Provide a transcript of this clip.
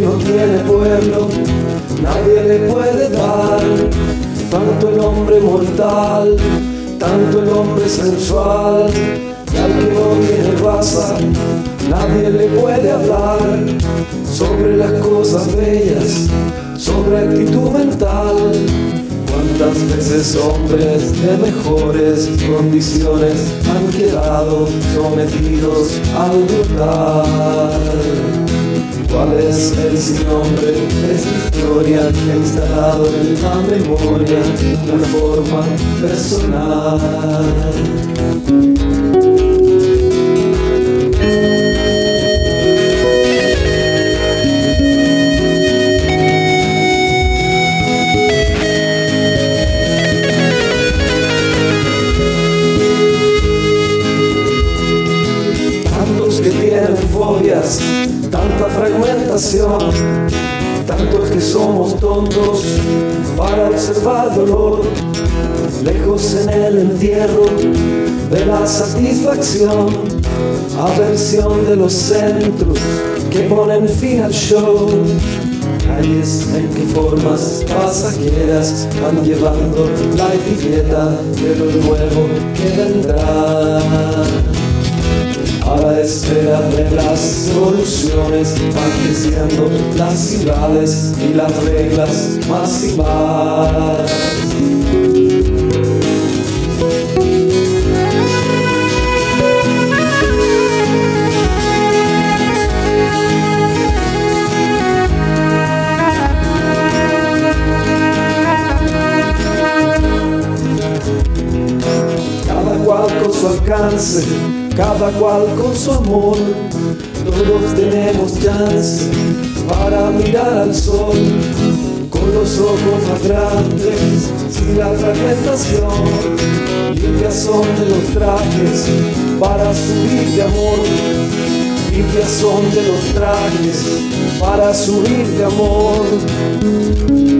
no tiene pueblo, nadie le puede dar. Tanto el hombre mortal, tanto el hombre sensual, y al que no tiene raza, nadie le puede hablar sobre las cosas bellas, sobre actitud mental. Cuántas veces hombres de mejores condiciones han quedado sometidos al brutal. ¿Cuál es el sin nombre esta historia instalado en la memoria una forma personal? Tienen fobias tanta fragmentación, tantos que somos tontos para observar dolor, lejos en el entierro de la satisfacción, aversión de los centros que ponen fin al show. Calles en que formas pasajeras van llevando la etiqueta de lo nuevo que vendrá. Van creciendo las ciudades y las reglas más y. Cada cual con su alcance cada cual con su amor. Todos tenemos chance para mirar al sol con los ojos más grandes, sin la fragmentación. Limpias son de los trajes para subir de amor. Limpias son de los trajes para subir de amor.